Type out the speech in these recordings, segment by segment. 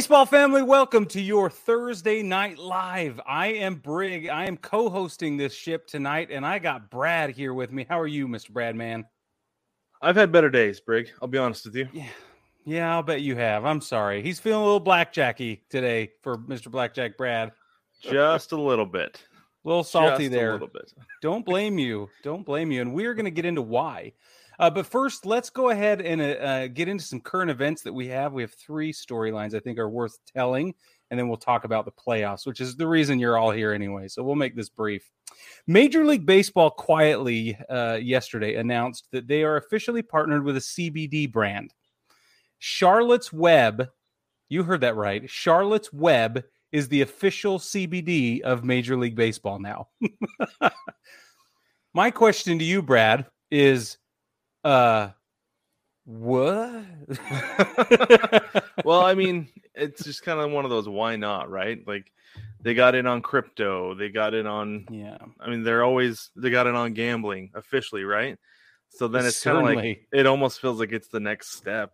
Baseball family, welcome to your Thursday night live. I am Brig. I am co-hosting this ship tonight, and I got Brad here with me. How are you, Mr. Bradman? I've had better days, Brig. I'll be honest with you. Yeah, yeah, I'll bet you have. I'm sorry. He's feeling a little blackjacky today for Mr. Blackjack Brad. Just a little bit. A little salty Just there. A little bit. Don't blame you. Don't blame you. And we're going to get into why. Uh, but first, let's go ahead and uh, uh, get into some current events that we have. We have three storylines I think are worth telling, and then we'll talk about the playoffs, which is the reason you're all here anyway. So we'll make this brief. Major League Baseball quietly uh, yesterday announced that they are officially partnered with a CBD brand. Charlotte's Web, you heard that right. Charlotte's Web is the official CBD of Major League Baseball now. My question to you, Brad, is uh what? well, I mean, it's just kind of one of those why not, right? Like they got in on crypto, they got in on yeah. I mean, they're always they got in on gambling officially, right? So then it's kind of like it almost feels like it's the next step.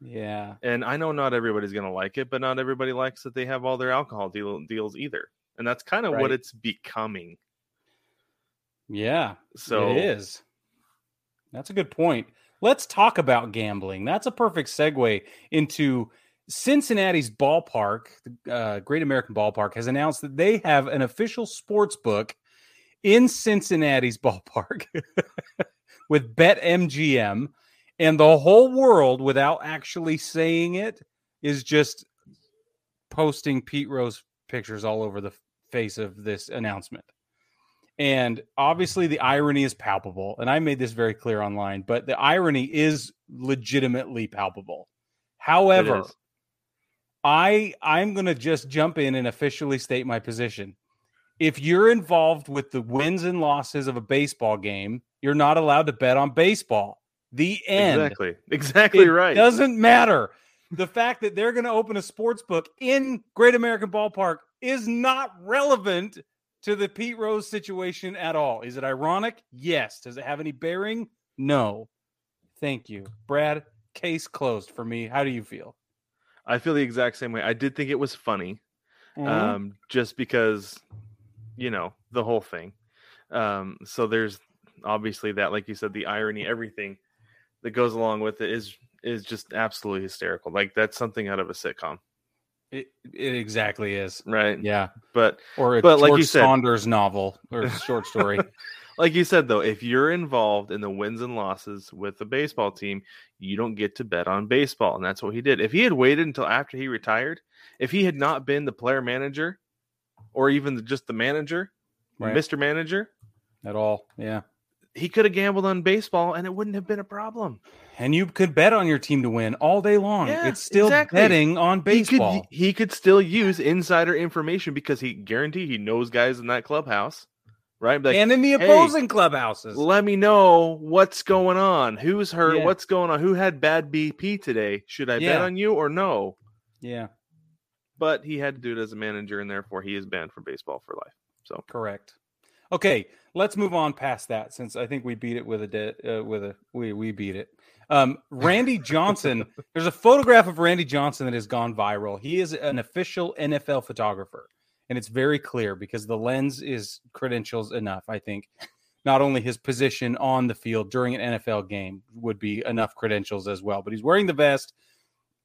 Yeah. And I know not everybody's to like it, but not everybody likes that they have all their alcohol deal, deals either. And that's kind of Right. what it's becoming. Yeah. So it is. That's a good point. Let's talk about gambling. That's a perfect segue into Cincinnati's ballpark, the uh, Great American Ballpark, has announced that they have an official sports book in Cincinnati's ballpark with BetMGM, and the whole world, without actually saying it, is just posting Pete Rose pictures all over the face of this announcement. And obviously, the irony is palpable. And I made this very clear online, but the irony is legitimately palpable. However. I I'm going to just jump in and officially state my position. If you're involved with the wins and losses of a baseball game, you're not allowed to bet on baseball. The end. exactly, exactly It right. Doesn't matter. The fact that they're going to open a sports book in Great American Ballpark is not relevant to the Pete Rose situation at all. Is it ironic? Yes. Does it have any bearing? No. Thank you. Brad, case closed for me. How do you feel? I feel the exact same way. I did think it was funny, Mhm. um, just because, you know, the whole thing. Um, so there's obviously that, like you said, the irony, everything that goes along with it is is just absolutely hysterical. Like that's something out of a sitcom, it, it exactly is. right? Yeah. But Or But like you said- Saunders novel or short story. like you said though, if you're involved in the wins and losses with the baseball team, you don't get to bet on baseball, and that's what he did. If he had waited until after he retired, if he had not been the player manager, or even just the manager, Right. Mr. Manager, at all. Yeah. he could have gambled on baseball, and it wouldn't have been a problem. And you could bet on your team to win all day long. Yeah, it's still exactly. betting on baseball. He could he could still use insider information because he guarantee he knows guys in that clubhouse, right? Like, and in the "Hey, opposing clubhouses. let me know what's going on. Who's hurt? Yeah. What's going on? Who had bad BP today? Should I bet on you or no? yeah, But he had to do it as a manager, and therefore he is banned from baseball for life. So correct. Okay, let's move on past that since I think we beat it with a de- uh, with a we we beat it. Um, Randy Johnson. there's a photograph of Randy Johnson that has gone viral. He is an official NFL photographer, and it's very clear because the lens is credentials enough. I think not only his position on the field during an NFL game would be enough credentials as well, but he's wearing the vest.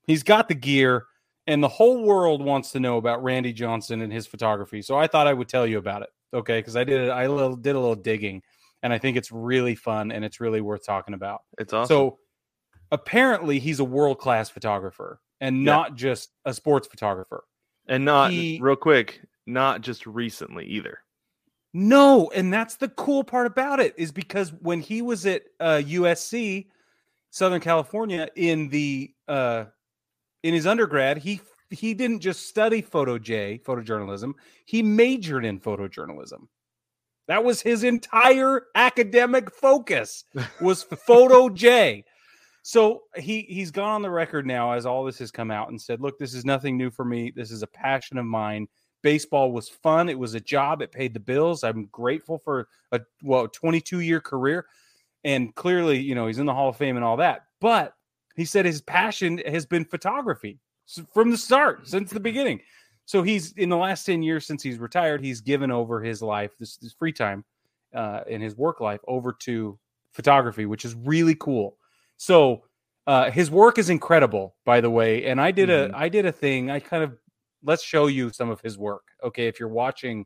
He's got the gear, and the whole world wants to know about Randy Johnson and his photography. So I thought I would tell you about it, okay? Because I did it. I did a little digging, and I think it's really fun and it's really worth talking about. it's awesome. So apparently, he's a world class photographer and Yeah. not just a sports photographer. and not he- real quick, not just recently either. No, and that's the cool part about it is because when he was at uh, USC, Southern California, in the uh, in his undergrad, he he didn't just study photo J photojournalism; he majored in photojournalism. That was his entire academic focus was photo J. So he he's gone on the record now as all this has come out and said, "Look, this is nothing new for me. This is a passion of mine. Baseball was fun. It was a job. It paid the bills. I'm grateful for a well 22 year career, and clearly, you know, he's in the Hall of Fame and all that. But he said his passion has been photography. from the start, since the beginning. So he's in the last 10 years since he's retired, he's given over his life, this, this free time uh, in his work life over to photography, which is really cool. So uh, his work is incredible, by the way. And I did Mhm. a I did a thing. I kind of let's show you some of his work. Okay, if you're watching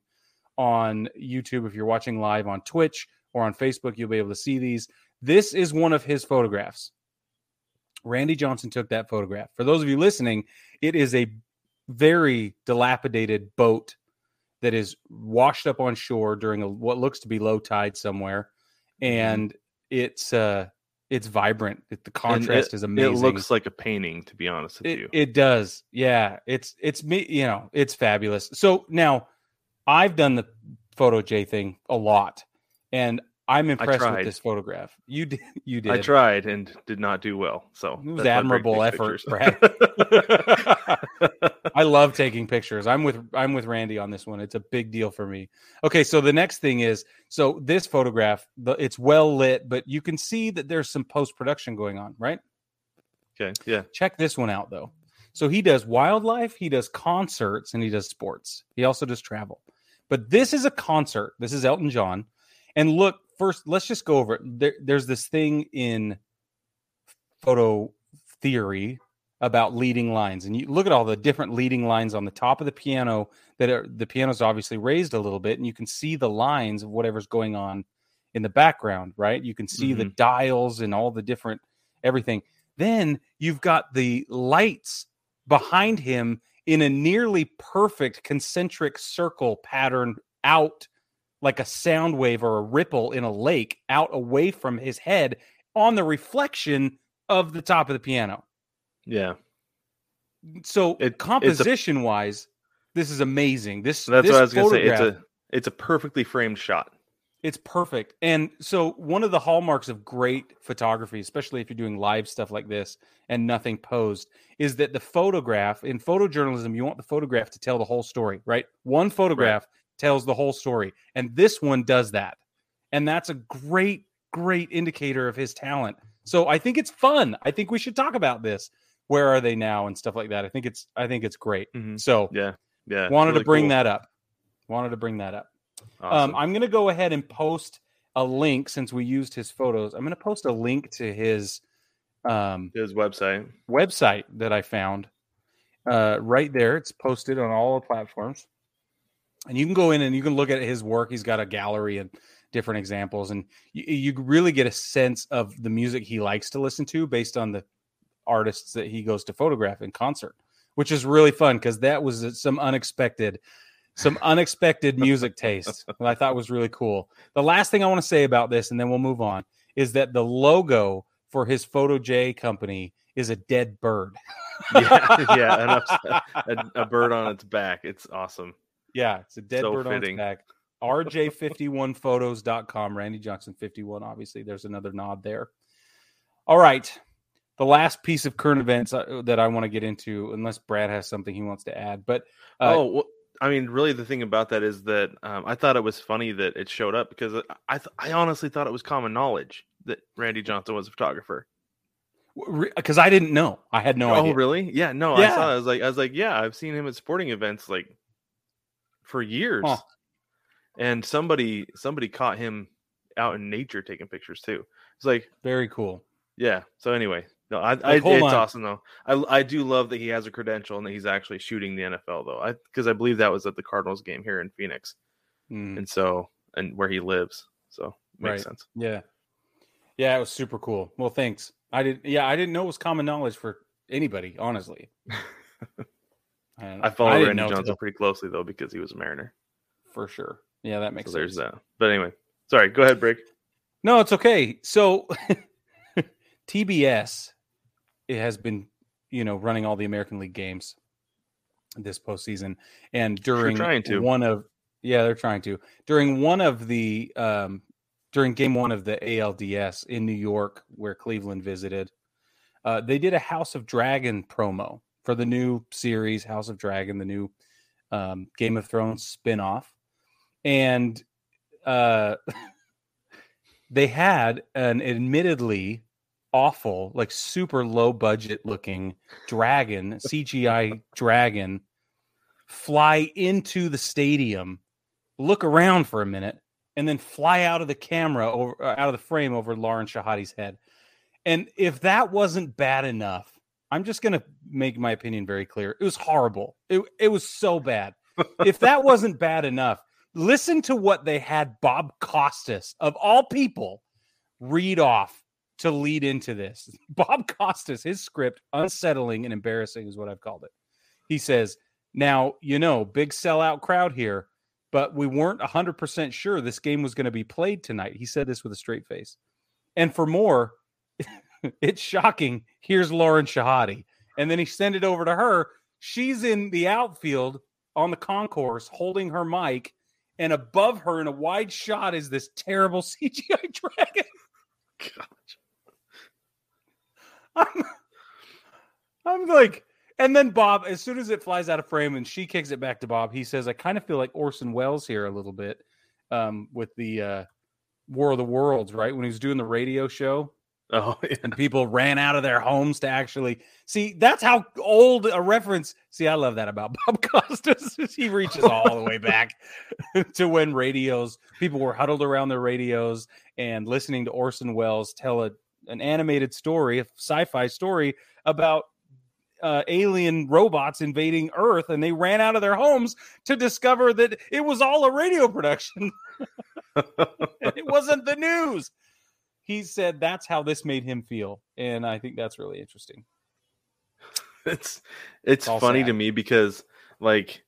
on YouTube, if you're watching live on Twitch or on Facebook, you'll be able to see these. This is one of his photographs. Randy Johnson took that photograph. For those of you listening, it is a very dilapidated boat that is washed up on shore during a, what looks to be low tide somewhere, and it's uh it's vibrant. It, the. Contrast it, is amazing. It looks like a painting, to be honest with It, you. it does. Yeah. It's it's me, you know, it's fabulous. So now I've done the photo J thing a lot and I'm impressed with this photograph. You did you did. I tried and did not do well. So It was that's why Greg admirable effort, pictures. I love taking pictures. I'm with I'm with Randy on this one. It's a big deal for me. Okay, so the next thing is so this photograph, the, it's well lit, but you can see that there's some post production going on, right? okay, yeah. Check this one out though. So he does wildlife, he does concerts, and he does sports. He also does travel. But this is a concert. This is Elton John. And look, first, let's just go over it. There, there's this thing in photo theory about leading lines, and you look at all the different leading lines on the top of the piano. That are the piano's obviously raised a little bit, and you can see the lines of whatever's going on in the background, right? You can see the mm-hmm. dials and all the different everything. Then you've got the lights behind him in a nearly perfect concentric circle pattern out like a sound wave or a ripple in a lake out away from his head on the reflection of the top of the piano. Yeah. So It- it's a- composition wise, this is amazing. This that's this what I was gonna say. It's a it's a perfectly framed shot. It's perfect. And so one of the hallmarks of great photography, especially if you're doing live stuff like this and nothing posed, is that the photograph in photojournalism, you want the photograph to tell the whole story, right? One photograph tells the whole story. And this one does that. And that's a great, great indicator of his talent. So I think it's fun. I think we should talk about this. Where are they now and stuff like that? I think it's I think it's great. Mhm. So Yeah. Yeah. wanted really to bring cool. that up. Wanted to bring that up. Awesome. Um, I'm going to go ahead and post a link since we used his photos. I'm going to post a link to his um, His website. website that I found uh, right there. It's posted on all the platforms. And you can go in and you can look at his work. He's got a gallery and different examples. And you, you really get a sense of the music he likes to listen to based on the artists that he goes to photograph in concert, which is really fun because that was uh, some unexpected some unexpected music taste that I thought was really cool. The last thing I want to say about this, and then we'll move on, is that the logo for his Photo J company is a dead bird. Yeah, yeah, a, a bird on its back. It's awesome. Yeah, it's a dead So bird fitting. on its back. RJ51photos.com, Randy Johnson 51. Obviously, there's another nod there. All right. The last piece of current events uh, that I want to get into, unless Brad has something he wants to add, but uh, oh, well, I mean, really, the thing about that is that um, I thought it was funny that it showed up because I I, th- I honestly thought it was common knowledge that Randy Johnson was a photographer. because I didn't know, I had no idea. oh, idea. really? Yeah. No, Yeah. I saw. It. I was like, I was like, yeah, I've seen him at sporting events like for years, Huh. and somebody somebody caught him out in nature taking pictures too. It's like, Very cool. yeah. So anyway, no, I, I it's on. awesome though. I I do love that he has a credential and that he's actually shooting the NFL though. I because I believe that was at the Cardinals game here in Phoenix, Mm, and so and where he lives. So makes Right. sense. yeah, yeah, it was super cool. Well, thanks. I didn't. Yeah, I didn't know it was common knowledge for anybody. Honestly, And I follow didn't Randy Johnson till- pretty closely though because he was a Mariner. for sure. Yeah, that makes So there's sense. that. But anyway, sorry. Go ahead, Brig. No, it's okay. So TBS it has been, you know, running all the American League games this postseason, and during trying to. one of yeah, they're trying to during one of the um during game one of the ALDS in New York where Cleveland visited, uh, they did a House of Dragon promo for the new series House of Dragon, the new um, Game of Thrones spinoff, and uh, they had an admittedly awful, like super low budget looking dragon, CGI dragon, fly into the stadium, look around for a minute, and then fly out of the camera over uh, out of the frame over Lauren Shehadi's head. And if that wasn't bad enough, I'm just gonna make my opinion very clear. It was horrible. It it was so bad. if that wasn't bad enough, listen to what they had Bob Costas of all people read off to lead into this. Bob Costas, his script, unsettling and embarrassing is what I've called it. He says, Now, you know, big sellout crowd here, but we weren't 100% sure this game was going to be played tonight. He said this with a straight face. And for more, it's shocking. Here's Lauren Shehadi. And then he sent it over to her. She's in the outfield on the concourse holding her mic. And above her in a wide shot is this terrible CGI dragon. Gosh. I'm, I'm like, and then Bob, as soon as it flies out of frame and she kicks it back to Bob, he says, I kind of feel like Orson Welles here a little bit um, with the uh, War of the Worlds, right? When he was doing the radio show. Oh, yeah. and people ran out of their homes to actually see. That's how old a reference. See, I love that about Bob Costas. he reaches all the way back to when radios, people were huddled around their radios and listening to Orson Welles tell a an animated story, a sci-fi story about uh, alien robots invading Earth, and they ran out of their homes to discover that it was all a radio production. it wasn't the news. He said that's how this made him feel, and I think that's really interesting. It's it's, it's funny sad. to me because like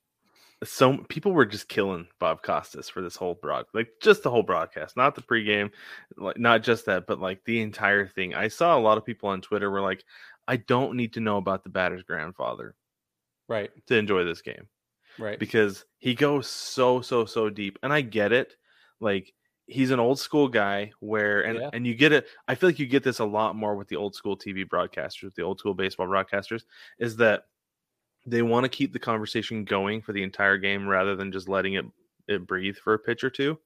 so people were just killing Bob Costas for this whole broad, like just the whole broadcast, not the pregame, like not just that, but like the entire thing. I saw a lot of people on Twitter were like, I don't need to know about the batter's grandfather, right, to enjoy this game, right, because he goes so so so deep, and I get it, like he's an old school guy where and yeah. and you get it i feel like you get this a lot more with the old school tv broadcasters the old school baseball broadcasters is that they want to keep the conversation going for the entire game rather than just letting it it breathe for a pitch or two,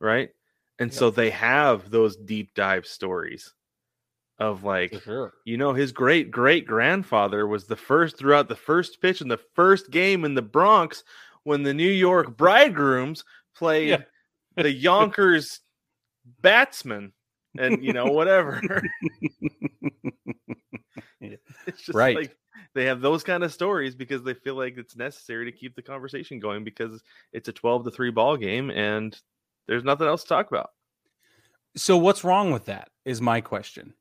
right? And so they have those deep dive stories of like sure. you know his great great grandfather was the first throughout the first pitch in the first game in the Bronx when the New York Bridegrooms played yeah. The Yonkers batsman and you know whatever. it's just right. like they have those kind of stories because they feel like it's necessary to keep the conversation going because it's a 12 to 3 ball game and there's nothing else to talk about. So what's wrong with that is my question.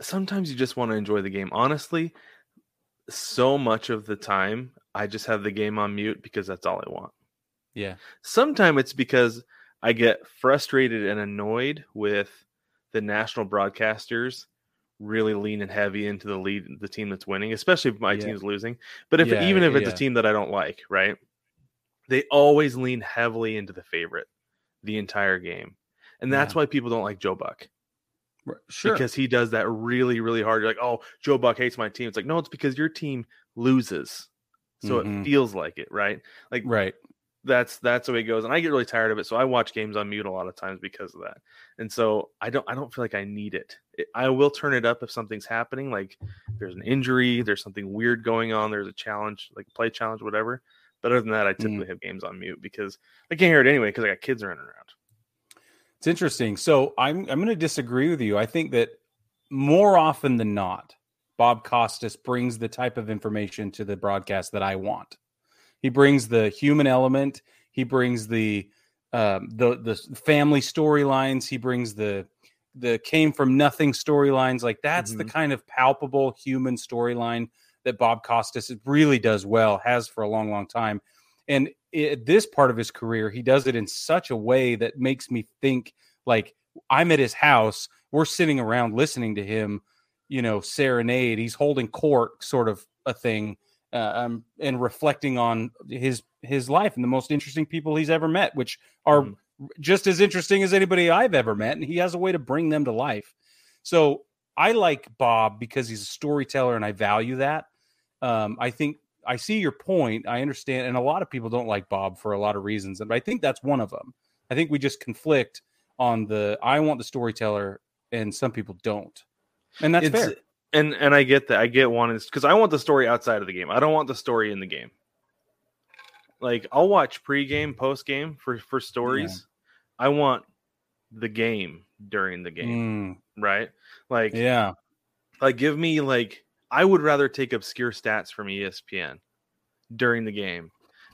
Sometimes you just want to enjoy the game. Honestly, so much of the time I just have the game on mute because that's all I want. Yeah. Sometimes it's because I get frustrated and annoyed with the national broadcasters really leaning heavy into the lead, the team that's winning, especially if my yeah. team's losing. But if yeah, even if it's yeah. a team that I don't like, right? They always lean heavily into the favorite the entire game, and that's why people don't like Joe Buck. Sure, because he does that really, really hard. You're like, oh, Joe Buck hates my team. It's like, no, it's because your team loses, so mm-hmm. it feels like it, right? Like, right that's that's the way it goes and i get really tired of it so i watch games on mute a lot of times because of that and so i don't i don't feel like i need it. it i will turn it up if something's happening like there's an injury there's something weird going on there's a challenge like a play challenge whatever but other than that i mm. typically mm. have games on mute because i can't hear it anyway because i got kids running around it's interesting so i'm i'm going to disagree with you i think that more often than not bob costas brings the type of information to the broadcast that i want he brings the human element. He brings the um, the the family storylines. He brings the the came from nothing storylines. Like that's mm-hmm. the kind of palpable human storyline that Bob Costas really does well, has for a long, long time. And at this part of his career, he does it in such a way that makes me think like I'm at his house. We're sitting around listening to him, you know, serenade. He's holding court, sort of a thing uh, um, and reflecting on his his life and the most interesting people he's ever met, which are mm just as interesting as anybody I've ever met, and he has a way to bring them to life. So I like Bob because he's a storyteller, and I value that. Um, I think I see your point. I understand, and a lot of people don't like Bob for a lot of reasons, and I think that's one of them. I think we just conflict on the I want the storyteller, and some people don't. and that's It's- fair. And and I get that. I get wanting because I want the story outside of the game. I don't want the story in the game. Like I'll watch pregame, postgame for for stories. I want the game during the game, Mm, right? Like yeah, like give me like I would rather take obscure stats from ESPN during the game.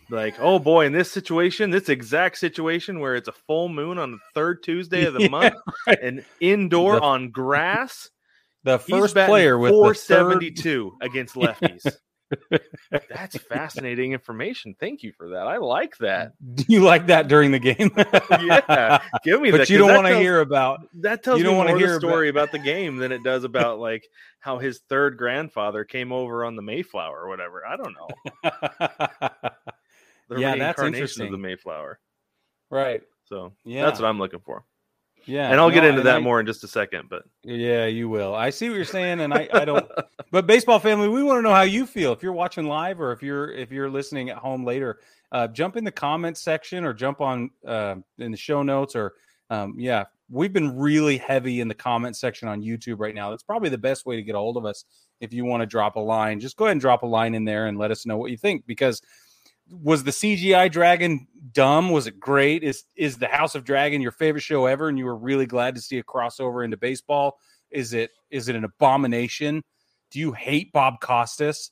Like, oh boy, in this situation, this exact situation where it's a full moon on the third Tuesday of the Yeah, month right. and indoor The- on grass, the first player with the third 472 against lefties. That's fascinating information. Thank you for that. I like that. Do you like that during the game? Yeah, give me that. but you don't want to hear about. that tells you don't wanna more hear the about- story about the game than it does about like how his third grandfather came over on the Mayflower or whatever. I don't know. The Yeah, that's reincarnation of interesting. the Mayflower. right. So Yeah. that's what I'm looking for. Yeah. and I'll get into that I- more in just a second. But Yeah, you will. I see what you're saying, and I, I don't. But baseball family, we want to know how you feel. If you're watching live, or if you're if you're listening at home later, uh, jump in the comments section, or jump on uh, in the show notes, or um, yeah, we've been really heavy in the comment section on YouTube right now. That's probably the best way to get a hold of us. If you want to drop a line, just go ahead and drop a line in there and let us know what you think. Because was the CGI dragon dumb? Was it great? Is is the House of Dragon your favorite show ever, and you were really glad to see a crossover into baseball? Is it is it an abomination? Do you hate Bob Costas?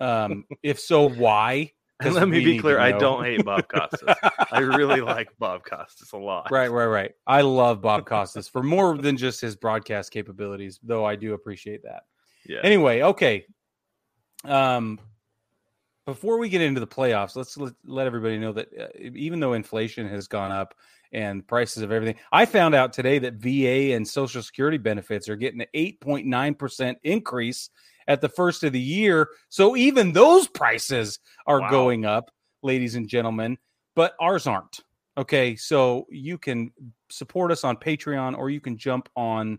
Um, if so, why? let me be clear: I don't hate Bob Costas. I really like Bob Costas a lot. Right, right, right. I love Bob Costas for more than just his broadcast capabilities, though I do appreciate that. Yeah. Anyway, okay. Um, before we get into the playoffs, let's let, let everybody know that uh, even though inflation has gone up and prices of everything, I found out today that VA and Social Security benefits are getting an 8.9% increase at the first of the year. So even those prices are Wow. going up, ladies and gentlemen, but ours aren't. Okay, so you can support us on Patreon or you can jump on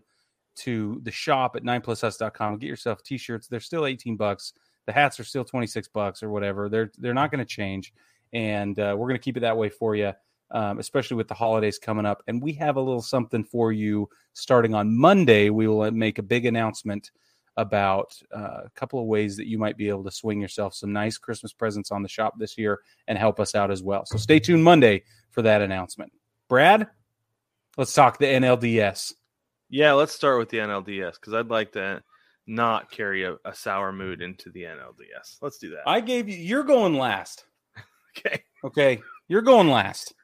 to the shop at 9plusus.com. Get yourself t-shirts. They're still 18 bucks. The hats are still 26 bucks or whatever. They're they're not going to change and uh, we're going to keep it that way for you. Um, especially with the holidays coming up, and we have a little something for you starting on Monday. We will make a big announcement about uh, a couple of ways that you might be able to swing yourself some nice Christmas presents on the shop this year and help us out as well. So stay tuned Monday for that announcement. Brad, let's talk the NLDS. Yeah, let's start with the NLDS because I'd like to not carry a, a sour mood into the NLDS. Let's do that. I gave you, you're going last. okay. Okay. You're going last.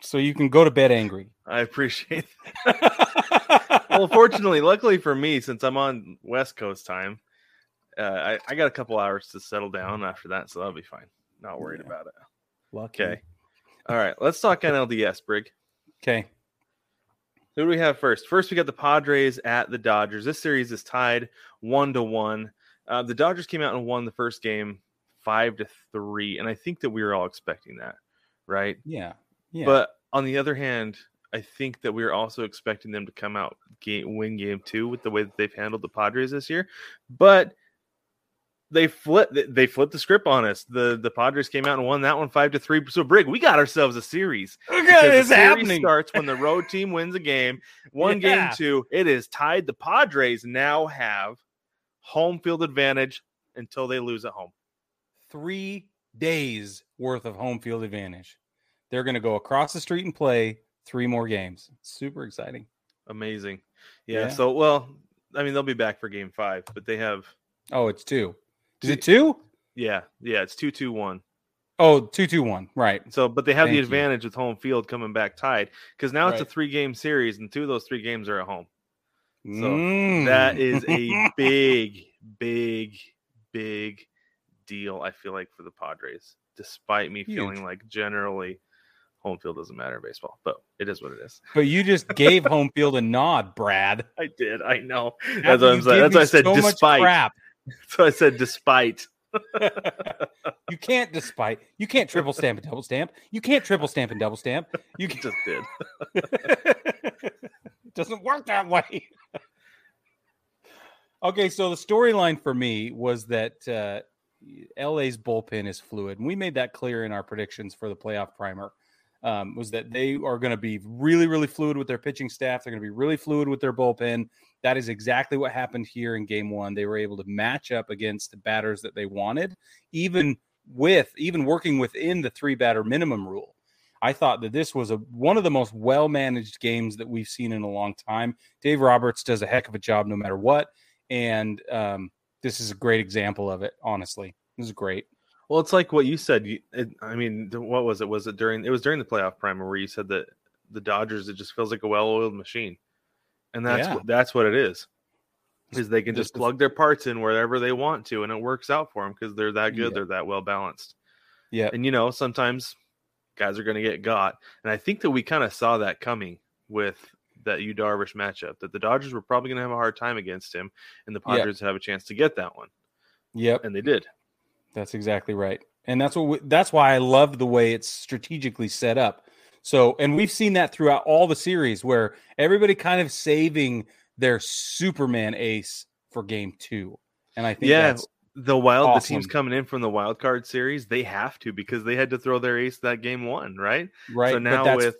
so you can go to bed angry. I appreciate well, fortunately, luckily for me, since I'm on West Coast time, uh, I, I got a couple hours to settle down after that, so that'll be fine. Not worried Yeah. about it. Lucky. Okay. All right, let's talk NLDS, Brig. Okay. Who do we have first? First, we got the Padres at the Dodgers. This series is tied one to one. Uh, the Dodgers came out and won the first game five to three, and I think that we were all expecting that, right? Yeah. Yeah. But on the other hand, I think that we are also expecting them to come out game, win game two with the way that they've handled the Padres this year. But they flipped they flipped the script on us. The the Padres came out and won that one five to three. So Brig, we got ourselves a series. Look at the happening. starts when the road team wins a game. One Yeah. game two, it is tied. The Padres now have home field advantage until they lose at home. Three days worth of home field advantage. They're going to go across the street and play three more games. Super exciting. Amazing. Yeah, Yeah. So well, I mean they'll be back for game five, but they have Oh, it's two. Is it two? Yeah, yeah, it's two two one. Oh, two, two, one. Right. So, but they have Thank the you. advantage with home field coming back tied because now it's a three game series, and two of those three games are at home. So, Mm. That is a big, big, big deal. I feel like for the Padres, despite me Huge. feeling like generally home field doesn't matter in baseball, but it is what it is. But you just gave home field a nod, Brad. I did. I know. After That's what I'm saying. That's why I said so despite. So I said despite. you can't despite. You can't triple stamp and double stamp. You can't triple stamp and double stamp. You can, Just did. it doesn't work that way. okay, so the storyline for me was that uh, LA's bullpen is fluid, and we made that clear in our predictions for the playoff primer. Um, was that they are going to be really, really fluid with their pitching staff. They're going to be really fluid with their bullpen. That is exactly what happened here in game one. They were able to match up against the batters that they wanted, even with even working within the three batter minimum rule. I thought that this was a one of the most well managed games that we've seen in a long time. Dave Roberts does a heck of a job no matter what, and um, this is a great example of it. Honestly, this is great. Well, it's like what you said. You, it, I mean, what was it? Was it during? It was during the playoff primer where you said that the Dodgers it just feels like a well-oiled machine, and that's Yeah. what that's what it is. Is they can just plug their parts in wherever they want to, and it works out for them because they're that good. Yeah. They're that well balanced. Yeah, And you know, sometimes guys are going to get got, and I think that we kind of saw that coming with that Yu Darvish matchup. That the Dodgers were probably going to have a hard time against him, and the. Padres have a chance to get that one, yep. and they did. That's exactly right. And that's what we, that's why I love the way it's strategically set up. So, and we've seen that throughout all the series where everybody kind of saving their Superman ace for game 2. And I think Yeah, that's the wild the teams coming in from the wild card series they have to because they had to throw their ace that game one right, right. so now with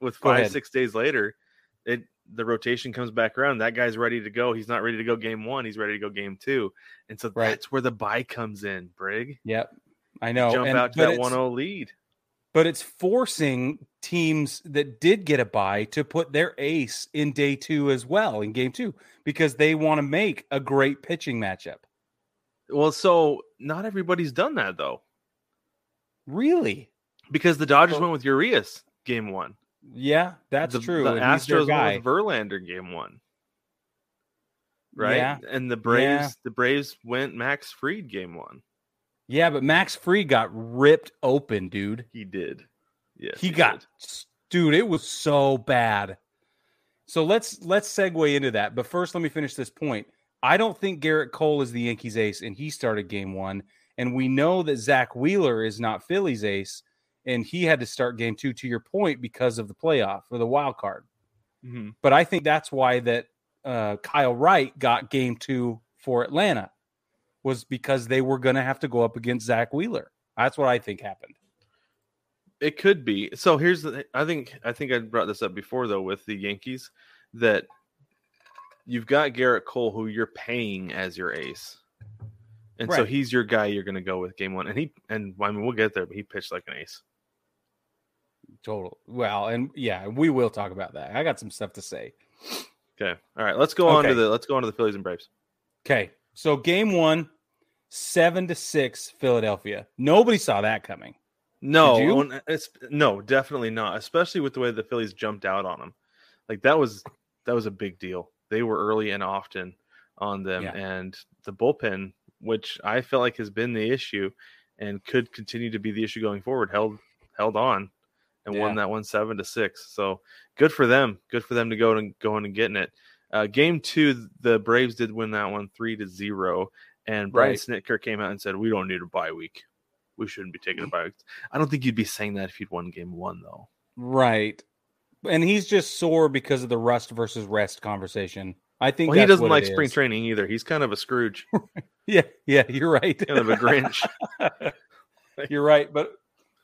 with five six days later it the rotation comes back around that guy's ready to go he's not ready to go game one he's ready to go game two and so Right. that's where the buy comes in brig Yep. I know. jump and, out to but that it's- 1-0 lead but it's forcing teams that did get a buy to put their ace in day two as well in game two because they want to make a great pitching matchup. well so not everybody's done that though Really? because the dodgers Well- went with urias game one Yeah, that's the, true. the and astros guy. verlander game one right Yeah. and the braves Yeah. the braves went max Freed game one Yeah, but Max Fried got ripped open, dude. He did. Yes, he got did. dude, it was so bad. So let's let's segue into that. But first, let me finish this point. I don't think Gerrit Cole is the Yankees ace, and he started game one. And we know that Zack Wheeler is not Philly's ace, and he had to start game two, to your point, because of the playoff or the wild card. Mhm. But I think that's why that uh, Kyle Wright got game two for Atlanta was because they were going to have to go up against Zack Wheeler. That's what I think happened. It could be. So here's the. I think. I think I brought this up before though with the Yankees that you've got Gerrit Cole who you're paying as your ace, and so he's your guy. You're going to go with game one, and he and I mean we'll get there, but he pitched like an ace. Total. Well, and yeah, we will talk about that. I got some stuff to say. Okay. All right. Let's go on to the. Let's go on to the Phillies and Braves. Okay. So game one, seven to six, Philadelphia. Nobody saw that coming. No, it's no, definitely not. Especially with the way the Phillies jumped out on them, like that was that was a big deal. They were early and often on them, Yeah. and the bullpen, which I felt like has been the issue and could continue to be the issue going forward, held held on and won that one seven to six. So good for them. Good for them to go and going and getting it. Uh, game two, the Braves did win that one three to zero, and Brian Right. Snitker came out and said, "We don't need a bye week." we shouldn't be taking a bye. week." I don't think you'd be saying that if you'd won game one, though. Right. And he's just sore because of the rust versus rest conversation. I think Well, he doesn't like spring is. training either. He's kind of a Scrooge, Yeah, yeah, you're right. kind of a Grinch. You're right, but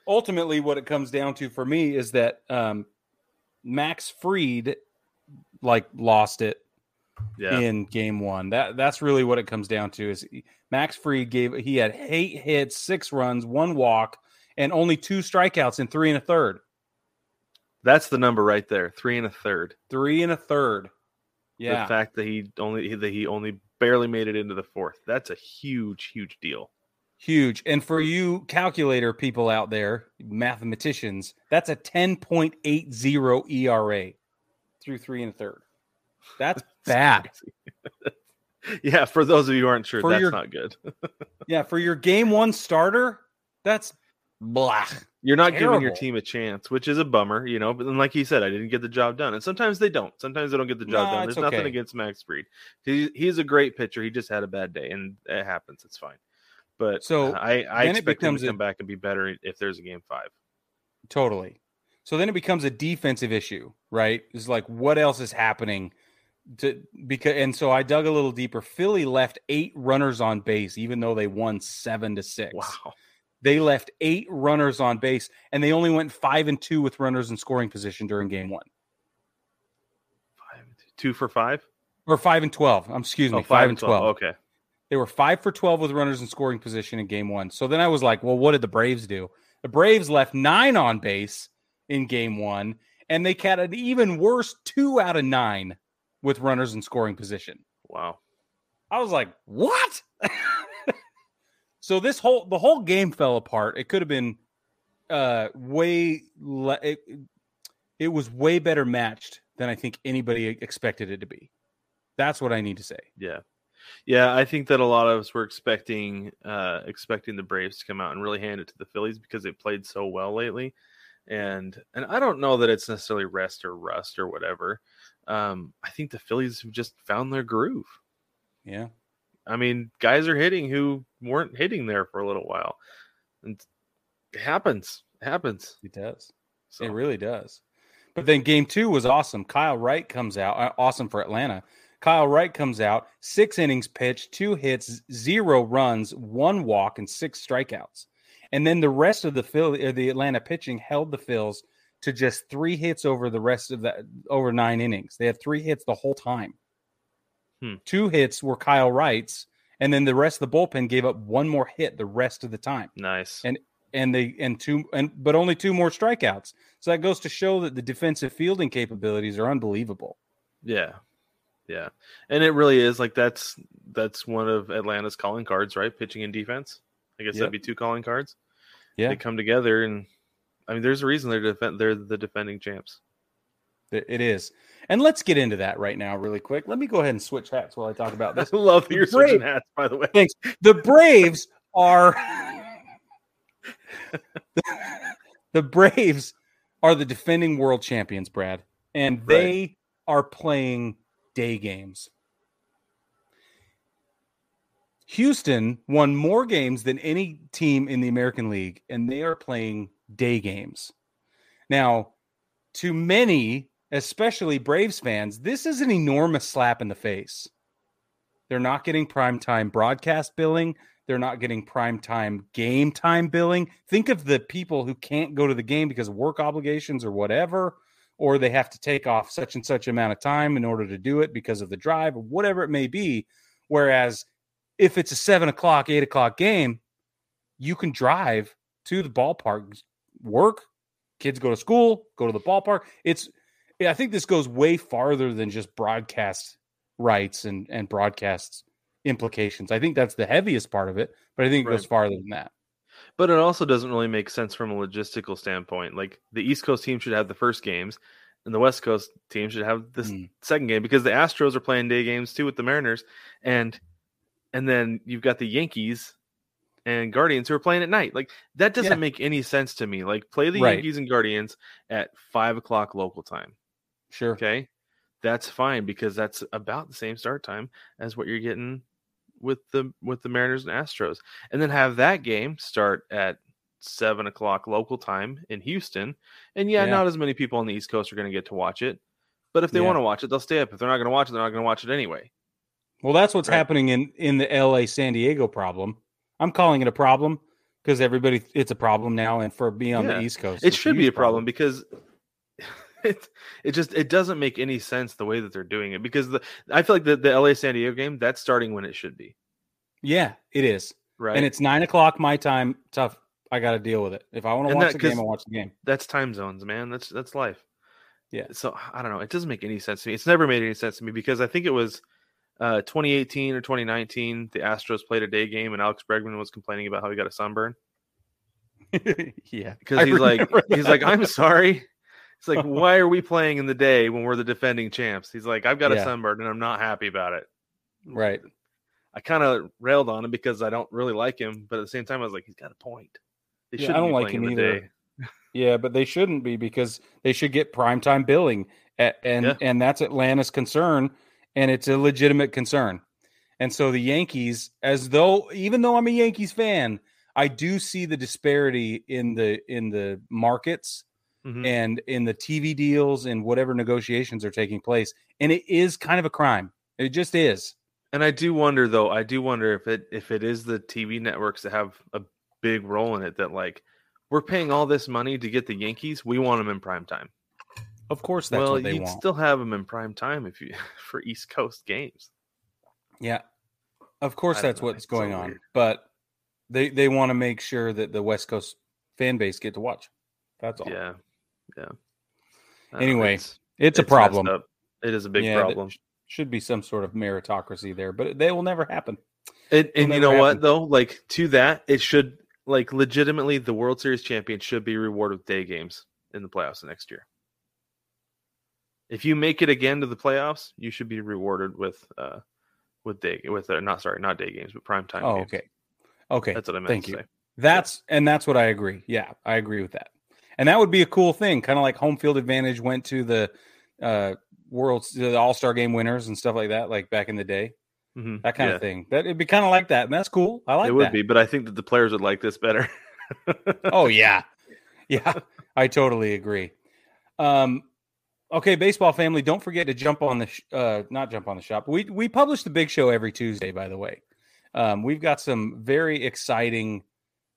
ultimately, what it comes down to for me is that um, Max Fried like lost it Yeah, in game one. That that's really what it comes down to. Is Max Fried gave he had eight hits, six runs, one walk, and only two strikeouts in three and a third. that's the number right there. Three and a third. Three and a third. Yeah, The fact that he only that he only barely made it into the fourth. That's a huge, huge deal. Huge. And for you calculator people out there, mathematicians, that's a ten point eight zero ERA through three and a third. That's bad. yeah, for those of you who aren't sure, For that's your- not good. Yeah, for your game one starter, that's blah. You're not giving your team a chance, which is a bummer, you know. But then, like he said, I didn't get the job done, and sometimes they don't. Sometimes they don't get the job done. There's nothing against Max Fried. He, he's a great pitcher. He just had a bad day, and it happens. It's fine. But So, I, I it expect him becomes to a- come back and be better if there's a game five. Totally. So then it becomes a defensive issue, right? It's like what else is happening to because and so I dug a little deeper. Philly left eight runners on base, even though they won seven to six. Wow. They left eight runners on base, and they only went five and two with runners in scoring position during game one. Five, two for five, or five and twelve. I'm excuse oh, me, oh, five, five and 12. 12. Okay. They were five for twelve with runners in scoring position in game one. So then I was like, well, what did the Braves do? The Braves left nine on base in game one, and they had an even worse two out of nine with runners in scoring position. Wow. I was like, what? so this whole the whole game fell apart. It could have been uh way le- it, it was way better matched than I think anybody expected it to be. That's what I need to say. Yeah. Yeah, I think that a lot of us were expecting uh expecting the Braves to come out and really hand it to the Phillies because they played so well lately. And and I don't know that it's necessarily rest or rust or whatever. Um I think the Phillies have just found their groove. Yeah. I mean, guys are hitting who weren't hitting there for a little while. And it happens. It happens. It does. So. It really does. But then game two was awesome. Kyle Wright comes out, uh, awesome for Atlanta. Kyle Wright comes out, six innings pitched, two hits, zero runs, one walk, and six strikeouts. And then the rest of the Phil, uh, the Atlanta pitching held the Phils to just three hits over the rest of the over nine innings. They had three hits the whole time. Hmm. Two hits were Kyle Wright's, and then the rest of the bullpen gave up one more hit the rest of the time. Nice. And and they and two and but only two more strikeouts. So that goes to show that the defensive fielding capabilities are unbelievable. Yeah. Yeah. And it really is like that's that's one of Atlanta's calling cards, right? Pitching and defense. I guess yep. that'd be two calling cards. Yeah. They come together and I mean there's a reason they're defend they're the defending champs. It is. And let's get into that right now, really quick. Let me go ahead and switch hats while I talk about this. I love your switching hats, by the way. Thanks. The Braves are the Braves are the defending world champions, Brad, and they right. are playing day games. Houston won more games than any team in the American League, and they are playing day games. Now, to many, especially Braves fans, this is an enormous slap in the face. They're not getting primetime broadcast billing. They're not getting primetime game time billing. Think of the people who can't go to the game because of work obligations or whatever, or they have to take off such and such amount of time in order to do it because of the drive or whatever it may be. Whereas if it's a seven o'clock, eight o'clock game, you can drive to the ballpark, work, kids go to school, go to the ballpark. It's I think this goes way farther than just broadcast rights and and broadcasts implications. I think that's the heaviest part of it, but I think it right. goes farther than that. But it also doesn't really make sense from a logistical standpoint. Like the East Coast team should have the first games, and the West Coast team should have the mm. second game because the Astros are playing day games too with the Mariners, and and then you've got the Yankees and Guardians who are playing at night. Like that doesn't yeah. make any sense to me. Like play the right. Yankees and Guardians at five o'clock local time. Sure. Okay. That's fine because that's about the same start time as what you're getting with the with the Mariners and Astros. And then have that game start at seven o'clock local time in Houston. And yeah, yeah. not as many people on the East Coast are going to get to watch it. But if they yeah. want to watch it, they'll stay up. If they're not going to watch it, they're not going to watch it anyway. Well, that's what's right. happening in in the LA San Diego problem. I'm calling it a problem because everybody it's a problem now, and for being on yeah. the East Coast, it should be a problem, problem because it it just it doesn't make any sense the way that they're doing it because the I feel like the, the LA San Diego game that's starting when it should be. Yeah, it is. Right. And it's nine o'clock my time. Tough. I got to deal with it. If I want to watch that, the game, I watch the game. That's time zones, man. That's that's life. Yeah. So I don't know. It doesn't make any sense to me. It's never made any sense to me because I think it was uh, 2018 or 2019, the Astros played a day game, and Alex Bregman was complaining about how he got a sunburn. yeah, because he's like, that. he's like, I'm sorry. It's like, why are we playing in the day when we're the defending champs? He's like, I've got yeah. a sunburn, and I'm not happy about it. Right. I kind of railed on him because I don't really like him, but at the same time, I was like, he's got a point. They yeah, I don't like him either. yeah, but they shouldn't be because they should get primetime billing, and and, yeah. and that's Atlanta's concern and it's a legitimate concern. And so the Yankees, as though even though I'm a Yankees fan, I do see the disparity in the in the markets mm-hmm. and in the TV deals and whatever negotiations are taking place. And it is kind of a crime. It just is. And I do wonder though, I do wonder if it if it is the TV networks that have a big role in it that like we're paying all this money to get the Yankees. We want them in prime time. Of course, that's well, you'd want. still have them in prime time if you for East Coast games. yeah, of course, that's know, what's it's so going on. weird. But they they want to make sure that the West Coast fan base get to watch. That's all. Yeah, yeah. I Anyway, it's, it's a it's problem. It is a big Yeah, problem. sh- should be some sort of meritocracy there, but they will never happen. And, and you know happen. what though? Like to that, it should like legitimately the World Series champion should be rewarded with day games in the playoffs next year. If you make it again to the playoffs, you should be rewarded with uh with day with uh, not sorry not day games but prime time. Oh, games. okay, okay. That's what I meant Thank to you. say. That's and that's what I agree. Yeah, I agree with that. And that would be a cool thing, kind of like home field advantage went to the uh world the All Star game winners and stuff like that, like back in the day. Mhm. That kind Yeah, of thing. That it'd be kind of like that, and that's cool. I like it would that. be, but I think that the players would like this better. Oh yeah, yeah. I totally agree. Um, okay, baseball family, don't forget to jump on the sh- uh, not jump on the shop. We we publish the big show every Tuesday. By the way, um, we've got some very exciting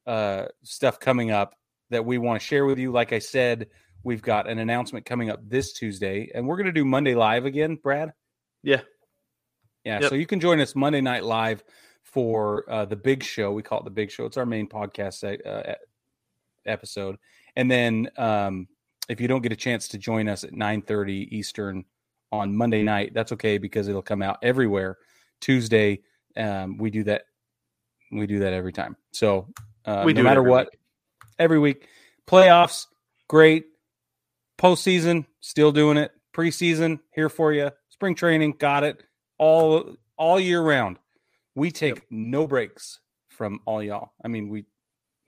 uh, stuff coming up that we want to share with you. Like I said, we've got an announcement coming up this Tuesday, and we're going to do Monday live again. Brad. yeah, Yeah, Yep. so you can join us Monday night live for uh, the big show. We call it the big show. It's our main podcast uh, episode. And then um, if you don't get a chance to join us at 9:30 Eastern on Monday night, that's okay because it'll come out everywhere. Tuesday, um, we do that. We do that every time. So uh, We no do matter what, week. Every week. Playoffs, great. Postseason, still doing it. Preseason, here for you. Spring training, got it. All all year round. We take no breaks from all y'all. I mean, we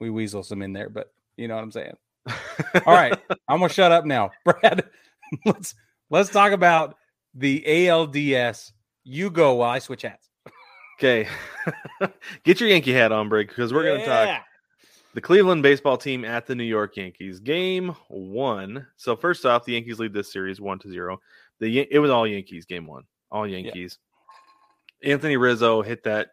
we weasel some in there, but you know what I'm saying. All right, I'm gonna shut up now, Brad. let's let's talk about the ALDS. You go while I switch hats. Okay. Get your Yankee hat on, Brig, because we're going to talk Yeah. The Cleveland baseball team at the New York Yankees. Game one. So first off, the Yankees lead this series one to zero. The it was all Yankees. Game one, all Yankees. Anthony Rizzo hit that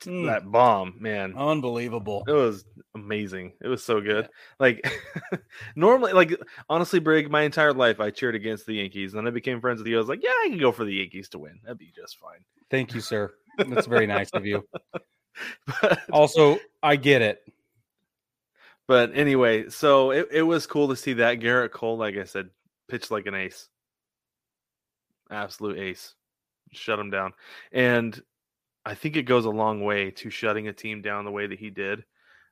Mm, that bomb, man. unbelievable. It was amazing. It was so good. Like normally, like honestly, Brig, my entire life I cheered against the Yankees. Then I became friends with you. I was like, yeah, I can go for the Yankees to win. That'd be just fine. Thank you, sir. That's very nice of you. But Also, I get it. But anyway, so it, it was cool to see that Gerrit Cole, like I said, pitched like an ace. Absolute ace. Shut him down. And I think it goes a long way to shutting a team down the way that he did.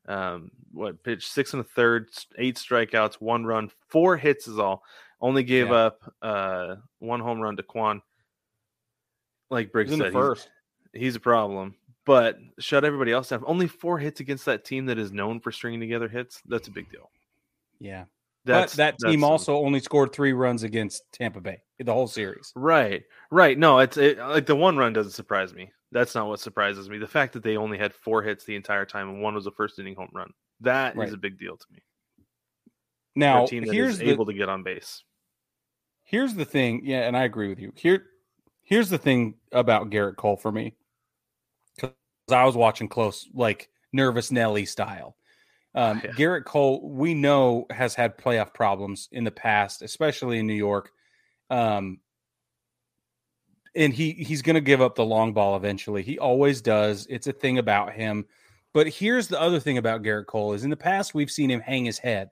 Um, what pitched six and a third, eight strikeouts, one run, four hits is all. Only gave Yeah. up uh one home run to Kwan. Like Briggs in said, the he's- first. he's a problem. But shut everybody else down. Only four hits against that team that is known for stringing together hits. That's a big deal. Yeah. That's but that team some- also only scored three runs against Tampa Bay in the whole series. right, right. No, it's it, like the one run doesn't surprise me. That's not what surprises me. The fact that they only had four hits the entire time and one was a first inning home run. That is Right. a big deal to me. Now, a team that here's is the, able to get on base. here's the thing. Yeah, and I agree with you. Here, here's the thing about Gerrit Cole for me. I was watching close, like nervous Nelly style. Um, Yeah. Gerrit Cole, we know, has had playoff problems in the past, especially in New York. Um, and he he's going to give up the long ball eventually. He always does. It's a thing about him. But here's the other thing about Gerrit Cole is in the past we've seen him hang his head,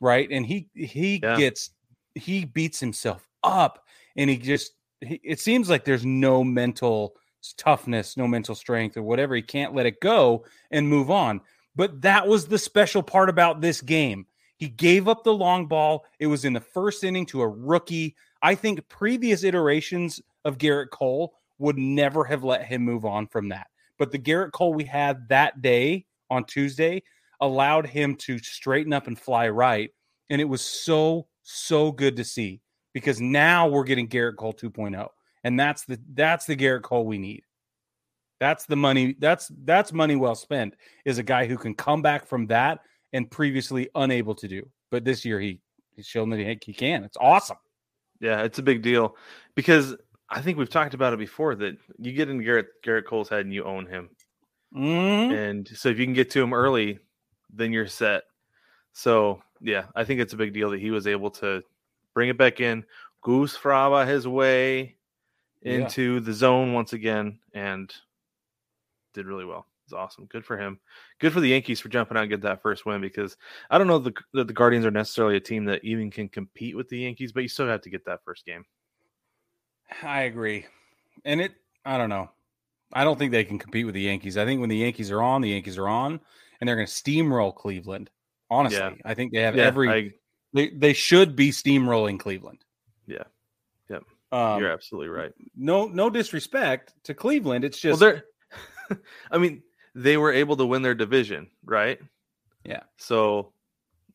right? And he he Yeah. gets he beats himself up, and he just he, it seems like there's no mental toughness, no mental strength, or whatever. He can't let it go and move on. But that was the special part about this game. He gave up the long ball. It was in the first inning to a rookie. I think previous iterations of Gerrit Cole would never have let him move on from that. But the Gerrit Cole we had that day on Tuesday allowed him to straighten up and fly right. And it was so, so good to see because now we're getting Gerrit Cole 2.0. And that's the that's the Gerrit Cole we need. That's the money. That's that's money well spent. Is a guy who can come back from that and previously unable to do. But this year he he's shown that he, he can. It's awesome. Yeah, it's a big deal because I think we've talked about it before that you get in Gerrit Gerrit Cole's head and you own him. Mhm. and so if you can get to him early, then you're set. So yeah, I think it's a big deal that he was able to bring it back in, goose Fraba his way Yeah. into the zone once again, and did really well. It's awesome. Good for him. Good for the Yankees for jumping out and get that first win because I don't know that the, that the Guardians are necessarily a team that even can compete with the Yankees, but you still have to get that first game. I agree. And it, I don't know. I don't think they can compete with the Yankees. I think when the Yankees are on, the Yankees are on, and they're going to steamroll Cleveland. Honestly, Yeah. I think they have Yeah, every. I, they, they should be steamrolling Cleveland. Yeah. Yep. Um, you're absolutely right. no, no disrespect to Cleveland. It's Well, just they're. I mean, they were able to win their division, right? Yeah. So,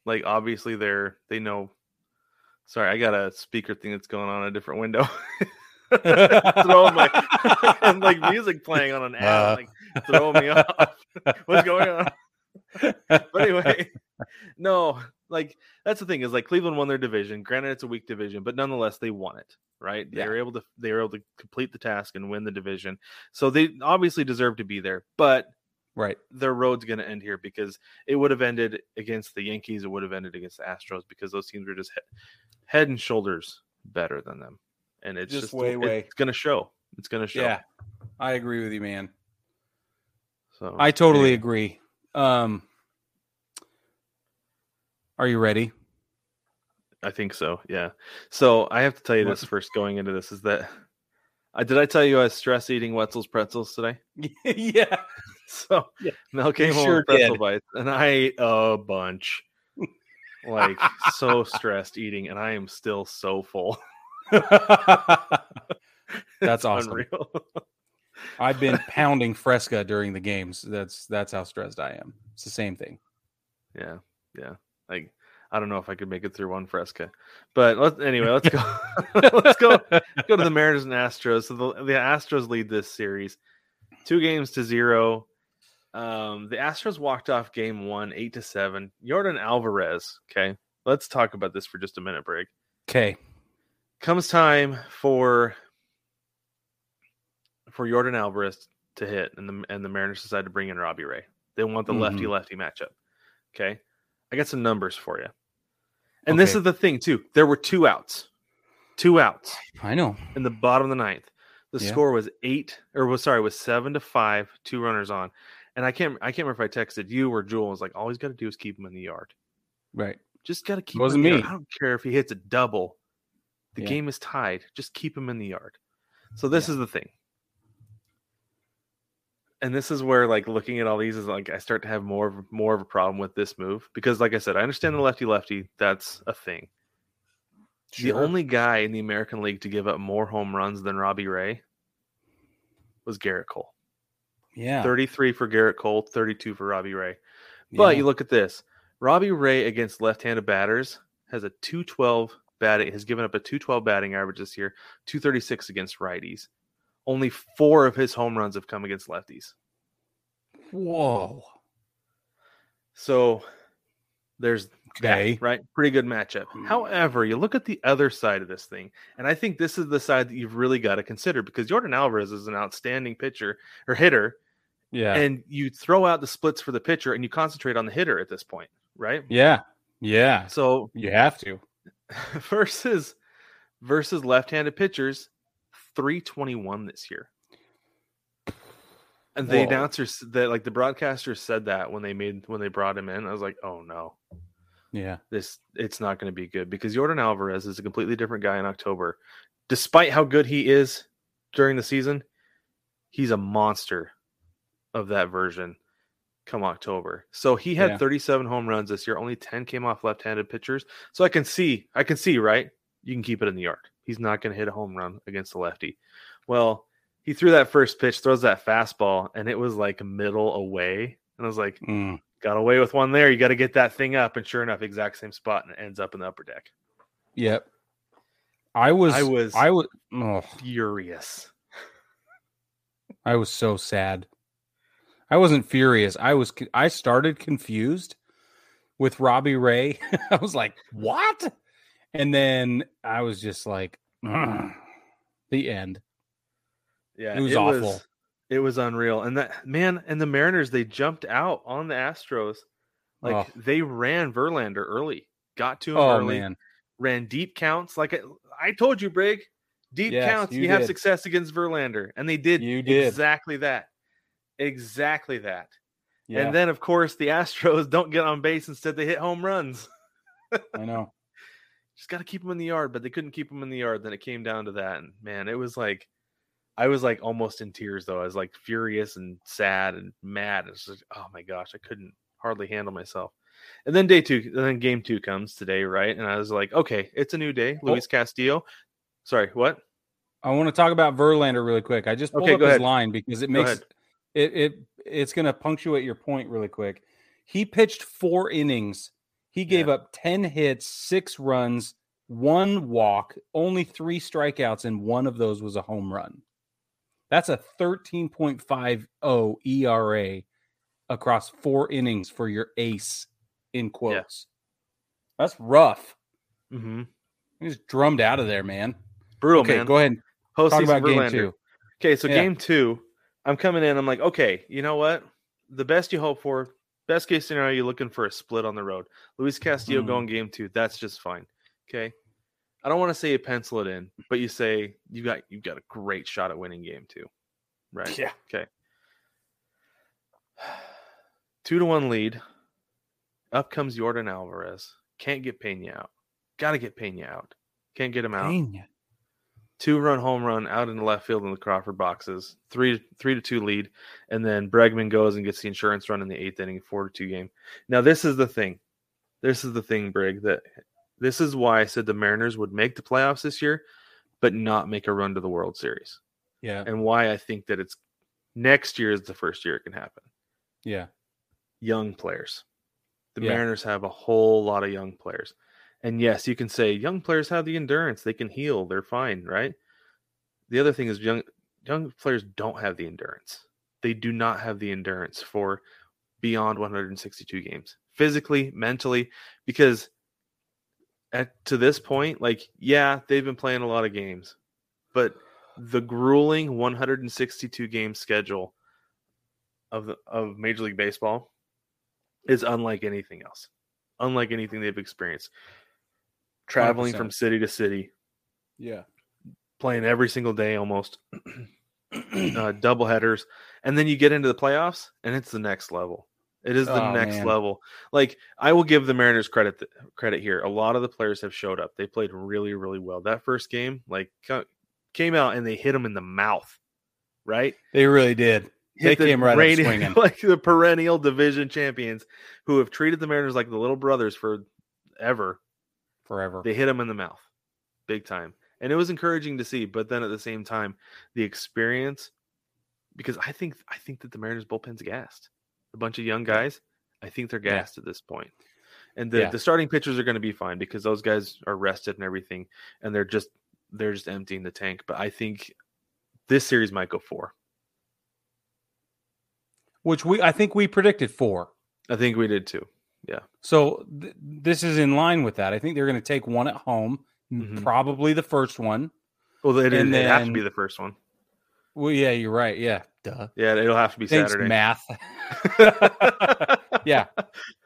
like, obviously, they're they know. Sorry, I got a speaker thing that's going on in a different window. throwing my and like music playing on an ad, Uh. like throwing me off. What's going on? But anyway, no, like that's the thing is like Cleveland won their division. Granted, it's a weak division, but nonetheless, they won it. Right? They Yeah. were able to they were able to complete the task and win the division. So they obviously deserve to be there. But right. their road's going to end here because it would have ended against the Yankees. It would have ended against the Astros because those teams were just head, head and shoulders better than them. And it's Just just, way, way. It's going to show. It's going to show. Yeah, I agree with you, man. So I totally anyway, agree. Um, are you ready? I think so. Yeah. So I have to tell you this first going into this is that I did I tell you I was stress eating Wetzel's pretzels today? yeah. So Yeah. Mel came You home sure with pretzel did. bites and I ate a bunch. Like so stressed eating, and I am still so full. That's awesome. I've been pounding Fresca during the games. That's that's how stressed I am. It's the same thing. Yeah, yeah. Like I don't know if I could make it through one Fresca, but let's anyway. Let's go. let's go go to the Mariners and Astros. So the, the Astros lead this series, two games to zero. Um, the Astros walked off game one, eight to seven. Yordan Alvarez. Okay, let's talk about this for just a minute. Break. Okay. Comes time for for Yordan Alvarez to hit, and the and the Mariners decide to bring in Robbie Ray. They want the Mhm. lefty lefty matchup. Okay, I got some numbers for you. And this is the thing too. There were two outs, two outs I know. in the bottom of the ninth. The Yeah. score was eight, or was sorry, was seven to five, two runners on. And I can't, I can't remember if I texted you or Jewel. I was like, all he's got to do is keep him in the yard. Right. Just got to keep. Wasn't him in the me. I don't care if he hits a double. The Yeah. game is tied. Just keep him in the yard. So this Yeah. is the thing. And this is where, like, looking at all these is like I start to have more of more of a problem with this move because, like I said, I understand the mm-hmm. lefty lefty. That's a thing. The only guy in the American League to give up more home runs than Robbie Ray was Gerrit Cole. yeah. 33 for Gerrit Cole, 32 for Robbie Ray. But yeah. you look at this. Robbie Ray against left-handed batters has a 212 batting has given up a 212 batting average this year, 236 against righties. Only 4 of his home runs have come against lefties. Whoa. So there's that, right? Pretty good matchup. Hmm. However, you look at the other side of this thing, and I think this is the side that you've really got to consider because Yordan Alvarez is an outstanding pitcher or hitter, Yeah. and you throw out the splits for the pitcher and you concentrate on the hitter at this point, right? yeah. Yeah. So You have to. versus versus left-handed pitchers, 321 this year. And the Whoa. announcers that like the broadcasters said that when they made when they brought him in, I was like, oh no. Yeah. this it's not going to be good because Yordan Alvarez is a completely different guy in October. Despite how good he is during the season, he's a monster of that version come October. So he had Yeah. 37 home runs this year, only 10 came off left-handed pitchers. So I can see, I can see, right? You can keep it in the yard. He's not going to hit a home run against the lefty. Well, he threw that first pitch, throws that fastball, and it was like middle away. And I was like, Mm. got away with one there. You got to get that thing up, and sure enough, exact same spot, and it ends up in the upper deck. Yep. I was. I was- I was. Oh, Furious. I was so sad. I wasn't furious. I was. I started confused with Robbie Ray. I was like, "What?" And then I was just like, "The end." Yeah, It was awful. It was unreal. And that man and the Mariners, they jumped out on the Astros. Like Oh. they ran Verlander early, got to him Oh early, man, ran deep counts. Like I, I told you, Brig, deep Yes, counts, you you, have success against Verlander. And they did You did. exactly that. Exactly that. yeah, And then, of course, the Astros don't get on base. Instead, they hit home runs. I know. Just got to keep them in the yard, but they couldn't keep them in the yard. Then it came down to that. And man, it was like, I was like almost in tears though. I was like furious and sad and mad. It's like, oh my gosh, I couldn't hardly handle myself. And then day two, and then game two comes today, right? And I was like, okay, it's a new day. Oh. Luis Castillo. Sorry, what? I want to talk about Verlander really quick. I just pulled Okay, up his ahead. line because it makes it it it's going to punctuate your point really quick. He pitched four innings. He gave Yeah. up 10 hits, 6 runs, one walk, only 3 strikeouts and one of those was a home run. That's a 13.50 ERA across 4 innings for your ace in quotes. That's rough. Mm-hmm. He just drummed out of there, man. Brutal, okay, man. go ahead. Talk Postseason about game 2. Okay, so Yeah. game two, I'm coming in. I'm like, okay, you know what? The best you hope for, best case scenario, you're looking for a split on the road. Luis Castillo Mhm. going game two. That's just fine. Okay. I don't want to say you pencil it in, but you say you got you got a great shot at winning game two. Right. Yeah. Okay. Two to one lead. Up comes Yordan Alvarez. Can't get Pena out. Gotta get Pena out. Can't get him out Pena. Two run home run out in the left field in the Crawford boxes, three three to two lead, and then Bregman goes and gets the insurance run in the eighth inning, four to two game. Now this is the thing, this is the thing, Brig. That this is why I said the Mariners would make the playoffs this year, but not make a run to the World Series, Yeah. and why I think that it's next year is the first year it can happen. Yeah. Young players, the Yeah. Mariners have a whole lot of young players. And yes, you can say young players have the endurance; they can heal, they're fine, right? The other thing is young young players don't have the endurance. They do not have the endurance for beyond 162 games, physically, mentally, because at to this point, like yeah, they've been playing a lot of games, but the grueling 162 game schedule of the, of Major League Baseball is unlike anything else, unlike anything they've experienced. Traveling from 100%. city to city, Yeah. playing every single day almost, uh, double headers, and then you get into the playoffs, and it's the next level. It is the Oh, next man. level. Like I will give the Mariners credit th- credit here. A lot of the players have showed up. They played really really well. That first game, like came out and they hit them in the mouth, right? They really did. They the came right up swinging. like the perennial division champions who have treated the Mariners like the little brothers for ever. Forever. They hit him in the mouth, big time, and it was encouraging to see. But then at the same time, the experience, because I think I think that the Mariners bullpen's gassed. A bunch of young guys, I think they're Yeah. gassed at this point. And the, Yeah. the starting pitchers are going to be fine because those guys are rested and everything, and they're just they're just emptying the tank. But I think this series might go four. Which we I think we predicted four. I think we did too. So th- this is in line with that. I think they're going to take one at home, Mhm. probably the first one. Well, it, And it have to be the first one. Well, yeah, you're right. Yeah, duh. Yeah, it'll have to be Thanks, Saturday. math. yeah,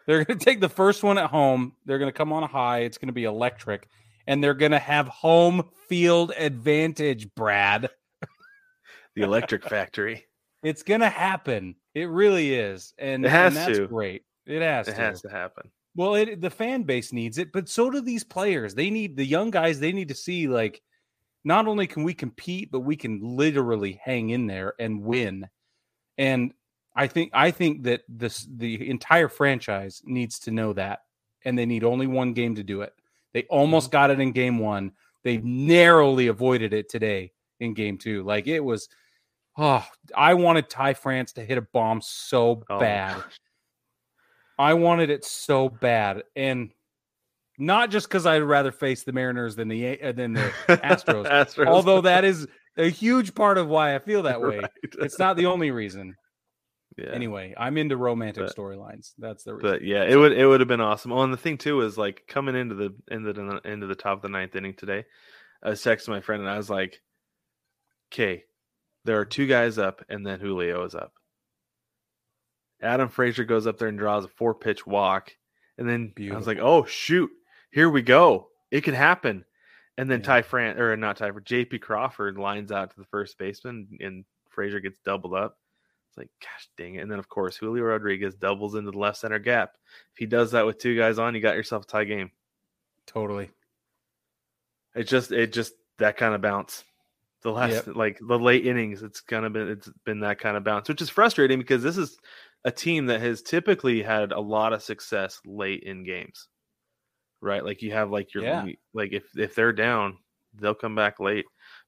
they're going to take the first one at home. They're going to come on a high. It's going to be electric, and they're going to have home field advantage. Brad, the Electric Factory. it's going to happen. It really is, and It has and that's to. great. It has It to. has to happen. Well, it, the fan base needs it, but so do these players. They need the young guys. They need to see like not only can we compete, but we can literally hang in there and win. And I think I think that this the entire franchise needs to know that, and they need only one game to do it. They mm-hmm. almost got it in game one. They narrowly avoided it today in game two. Like it was, oh, I wanted Ty France to hit a bomb so Oh, bad. gosh. I wanted it so bad, and not just because I'd rather face the Mariners than the uh, than the Astros. Astros. although that is a huge part of why I feel that way. Right. It's not the only reason. yeah. Anyway, I'm into romantic storylines. That's the reason. But yeah, it would it would have been awesome. Oh, and the thing too is like coming into the into the into the top of the ninth inning today, I was texting my friend and I was like, "Okay, there are two guys up, and then Julio is up. Adam Frazier goes up there and draws a four pitch walk. And then Beautiful. I was like, oh, shoot, here we go. It could happen. And then yeah. Ty Fran or not Ty, JP Crawford lines out to the first baseman and Frazier gets doubled up. It's like, gosh dang it. And then, of course, Julio Rodriguez doubles into the left center gap. If he does that with two guys on, you got yourself a tie game. Totally. It just, it just, that kind of bounce. The last, yep. like the late innings, it's kind of been, it's been that kind of bounce, which is frustrating because this is a team that has typically had a lot of success late in games. Right? Like you have like your, yeah. like if, if they're down, they'll come back late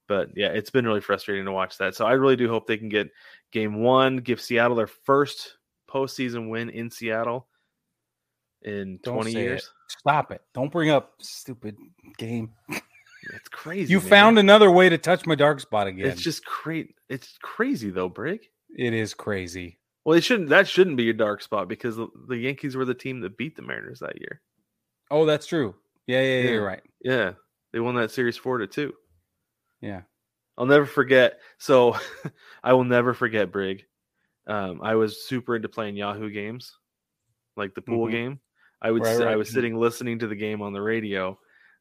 but yeah, it's been really frustrating to watch that. So I really do hope they can get game one, give Seattle their first postseason win in Seattle in Don't 20 years. It. Stop it. Don't bring up stupid game. It's crazy. You man. found another way to touch my dark spot again. It's just crazy. It's crazy though, Brig. It is crazy. Well, it shouldn't. That shouldn't be your dark spot because the, the Yankees were the team that beat the Mariners that year. Oh, that's true. Yeah, yeah, yeah, you're right. Yeah, they won that series four to two. Yeah. I'll never forget. So I will never forget Brig. Um, I was super into playing Yahoo games, like the pool mm-hmm. game. I would right, right. I was sitting listening to the game on the radio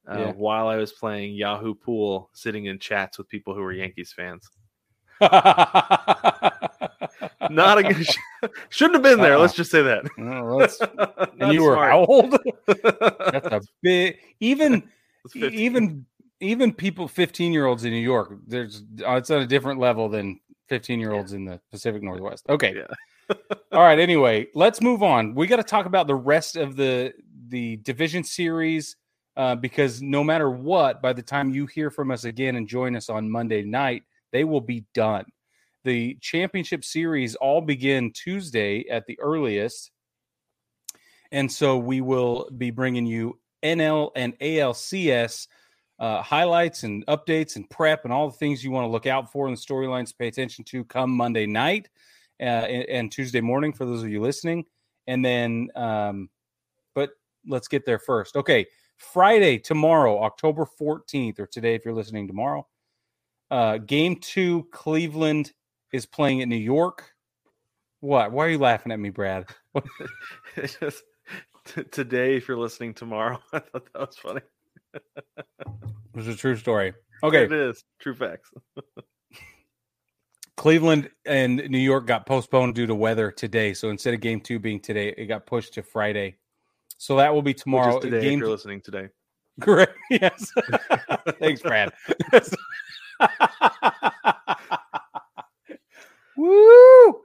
uh, yeah. while I was playing Yahoo Pool, sitting in chats with people who were Yankees fans. Not a good. Shouldn't have been there. Uh-uh. Let's just say that. and you were how old? That's a big. Even even even people 15 year olds in New York, there's uh, it's on a different level than 15 year olds yeah. in the Pacific Northwest. Okay. Yeah. All right. Anyway, let's move on. We got to talk about the rest of the the division series uh, because no matter what, by the time you hear from us again and join us on Monday night, they will be done. The championship series all begin Tuesday at the earliest. And so we will be bringing you NL and ALCS uh, highlights and updates and prep and all the things you want to look out for and the storylines to pay attention to come Monday night uh, and, and, Tuesday morning for those of you listening. And then, um, but let's get there first. Okay. Friday, tomorrow, October 14th, or today, if you're listening tomorrow, uh, game two, Cleveland is playing at New York. What? Why are you laughing at me, Brad? just, t- today, if you're listening tomorrow, I thought that was funny it was a true story. Okay. It is. True facts. Cleveland and New York got postponed due to weather today. So instead of game two being today, it got pushed to Friday. So that will be tomorrow. today, game... if you're listening today. Great. Yes. Thanks, Brad. Woo!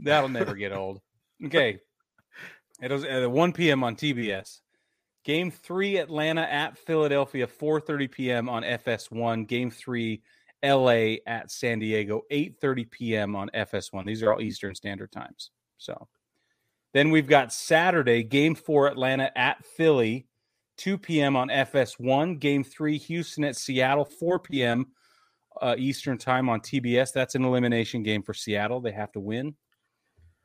That'll never get old. Okay. It was at 1 p.m. on TBS. Game three, Atlanta at Philadelphia, 4:30 p.m. on FS1. Game three, LA at San Diego, 8:30 p.m. on FS1. These are all Eastern Standard Times. So then we've got Saturday, game four, Atlanta at Philly, 2 p.m. on FS1. Game three, Houston at Seattle, 4 p.m. Uh, Eastern time on TBS. That's an elimination game for Seattle. They have to win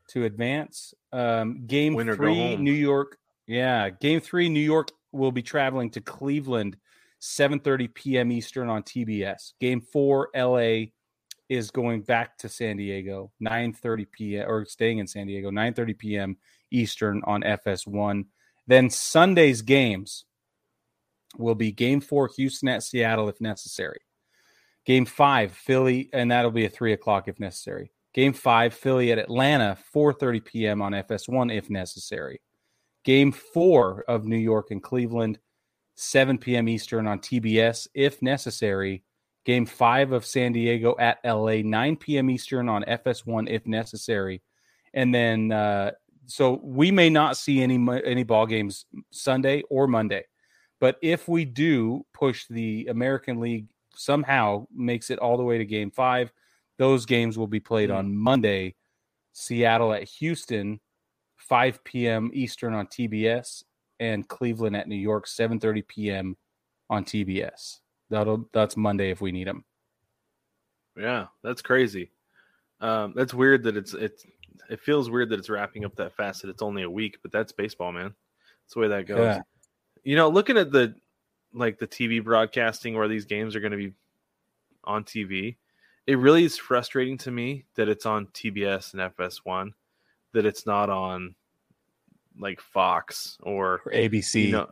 to advance. Um, game three, New York yeah, game three, New York will be traveling to Cleveland, 7:30 p.m. Eastern on TBS. Game four, LA is going back to San Diego, 9:30 p.m. or staying in San Diego, 9:30 p.m. Eastern on FS1. Then Sunday's games will be Game Four, Houston at Seattle if necessary. Game Five, Philly, and that'll be a three o'clock if necessary. Game Five, Philly at Atlanta, 4:30 p.m. on FS1 if necessary. Game four of New York and Cleveland, 7 p.m. Eastern on TBS if necessary. Game five of San Diego at LA, 9 p.m. Eastern on FS1 if necessary. And then, uh, so we may not see any any ball games Sunday or Monday, but if we do push the American League somehow makes it all the way to Game Five, those games will be played mm. on Monday. Seattle at Houston 5 p.m. Eastern on TBS, and Cleveland at New York, 7:30 p.m. on TBS. That'll that's Monday if we need them. Yeah, that's crazy. Um, that's weird that it's it's it feels weird that it's wrapping up that fast that it's only a week, but that's baseball, man. That's the way that goes. Yeah. You know, looking at the like the TV broadcasting where these games are going to be on TV, it really is frustrating to me that it's on TBS and FS1, that it's not on like Fox or, or ABC. You know,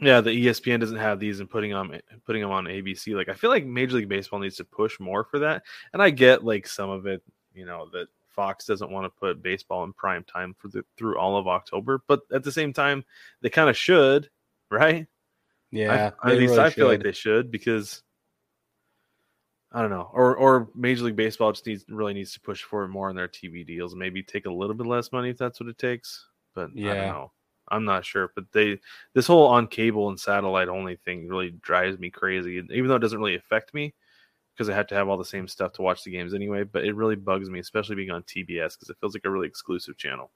yeah, the ESPN doesn't have these and putting them putting them on ABC. Like I feel like Major League Baseball needs to push more for that. And I get like some of it, you know, that Fox doesn't want to put baseball in prime time for the through all of October, but at the same time, they kind of should, right? Yeah, I, at least really I feel should. like they should because I don't know, or or Major League Baseball just needs really needs to push for it more in their TV deals. Maybe take a little bit less money if that's what it takes. But yeah, I don't know. I'm not sure, but they this whole on cable and satellite only thing really drives me crazy. Even though it doesn't really affect me because I have to have all the same stuff to watch the games anyway. But it really bugs me, especially being on TBS because it feels like a really exclusive channel.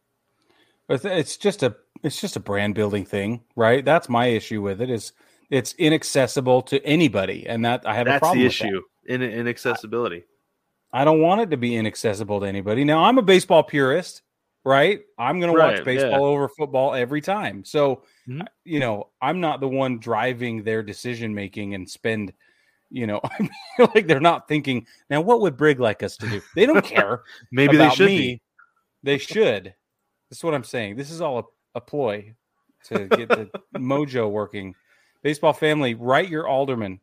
It's just a it's just a brand building thing, right? That's my issue with it. Is it's inaccessible to anybody, and that I have That's a problem. That's the issue in inaccessibility. I, I don't want it to be inaccessible to anybody. Now I'm a baseball purist, right? I'm going right, to watch baseball yeah. over football every time. So, mm-hmm. you know, I'm not the one driving their decision making and spend, you know, I feel like they're not thinking, now what would Brig like us to do? They don't care. Maybe they should me. Be. They should. That's what I'm saying. This is all a, a ploy to get the mojo working. Baseball family, write your alderman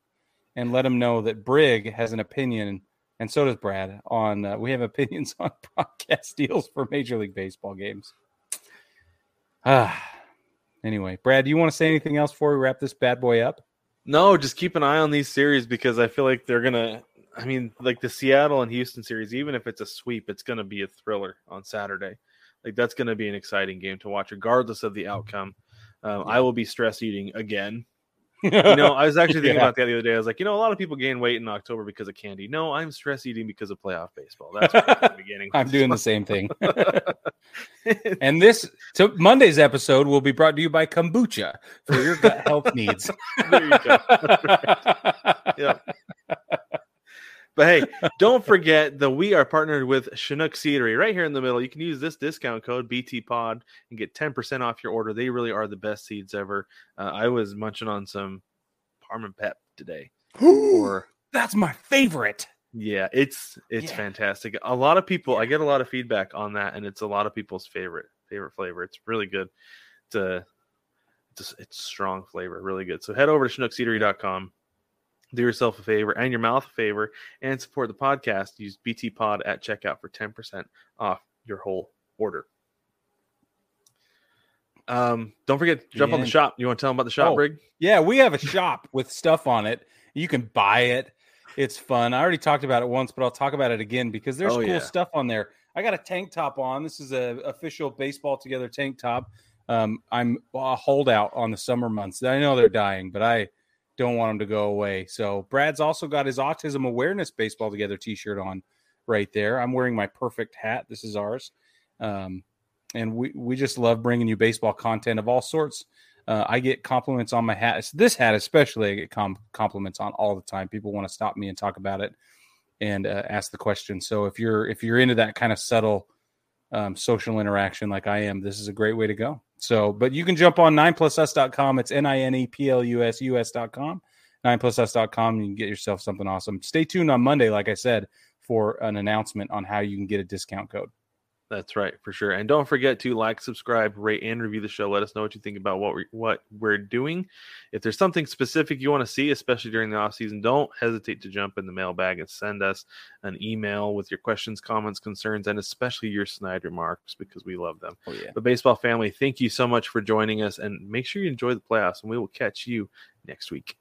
and let him know that Brig has an opinion and so does Brad. On uh, we have opinions on broadcast deals for Major League Baseball games. Ah, anyway, Brad, do you want to say anything else before we wrap this bad boy up? No, just keep an eye on these series because I feel like they're gonna. I mean, like the Seattle and Houston series, even if it's a sweep, it's gonna be a thriller on Saturday. Like that's gonna be an exciting game to watch, regardless of the outcome. Um, I will be stress eating again you know, I was actually thinking yeah. about that the other day. I was like, you know, a lot of people gain weight in October because of candy. No, I'm stress eating because of playoff baseball. That's what I'm beginning. I'm doing the same thing. and this so Monday's episode will be brought to you by kombucha for your gut health needs. there you go. yeah. But hey, don't forget that we are partnered with Chinook Seedery right here in the middle. You can use this discount code BTPod and get 10% off your order. They really are the best seeds ever. Uh, I was munching on some Parma Pep today. or that's my favorite. Yeah, it's it's yeah. fantastic. A lot of people, I get a lot of feedback on that, and it's a lot of people's favorite favorite flavor. It's really good. It's a it's, a, it's strong flavor, really good. So head over to ChinookSeedery.com do yourself a favor and your mouth a favor and support the podcast. Use BT Pod at checkout for 10% off your whole order. Um, don't forget to jump yeah. on the shop. You want to tell them about the shop, oh, Brig? Yeah, we have a shop with stuff on it. You can buy it. It's fun. I already talked about it once, but I'll talk about it again because there's oh, cool yeah. stuff on there. I got a tank top on. This is a official baseball together tank top. Um, I'm a holdout on the summer months. I know they're dying, but I don't want him to go away. So Brad's also got his autism awareness baseball together t-shirt on right there. I'm wearing my perfect hat. This is ours. Um, and we, we just love bringing you baseball content of all sorts. Uh, I get compliments on my hat. This hat, especially, I get com- compliments on all the time. People want to stop me and talk about it and uh, ask the question. So if you're if you're into that kind of subtle um, social interaction like I am, this is a great way to go. So, but you can jump on 9plusus.com. It's N I N E P L U S U S.com. 9plusus.com. You can get yourself something awesome. Stay tuned on Monday, like I said, for an announcement on how you can get a discount code. That's right, for sure. And don't forget to like, subscribe, rate, and review the show. Let us know what you think about what we what we're doing. If there's something specific you want to see, especially during the off season, don't hesitate to jump in the mailbag and send us an email with your questions, comments, concerns, and especially your snide remarks because we love them. Oh, yeah. The baseball family, thank you so much for joining us, and make sure you enjoy the playoffs. And we will catch you next week.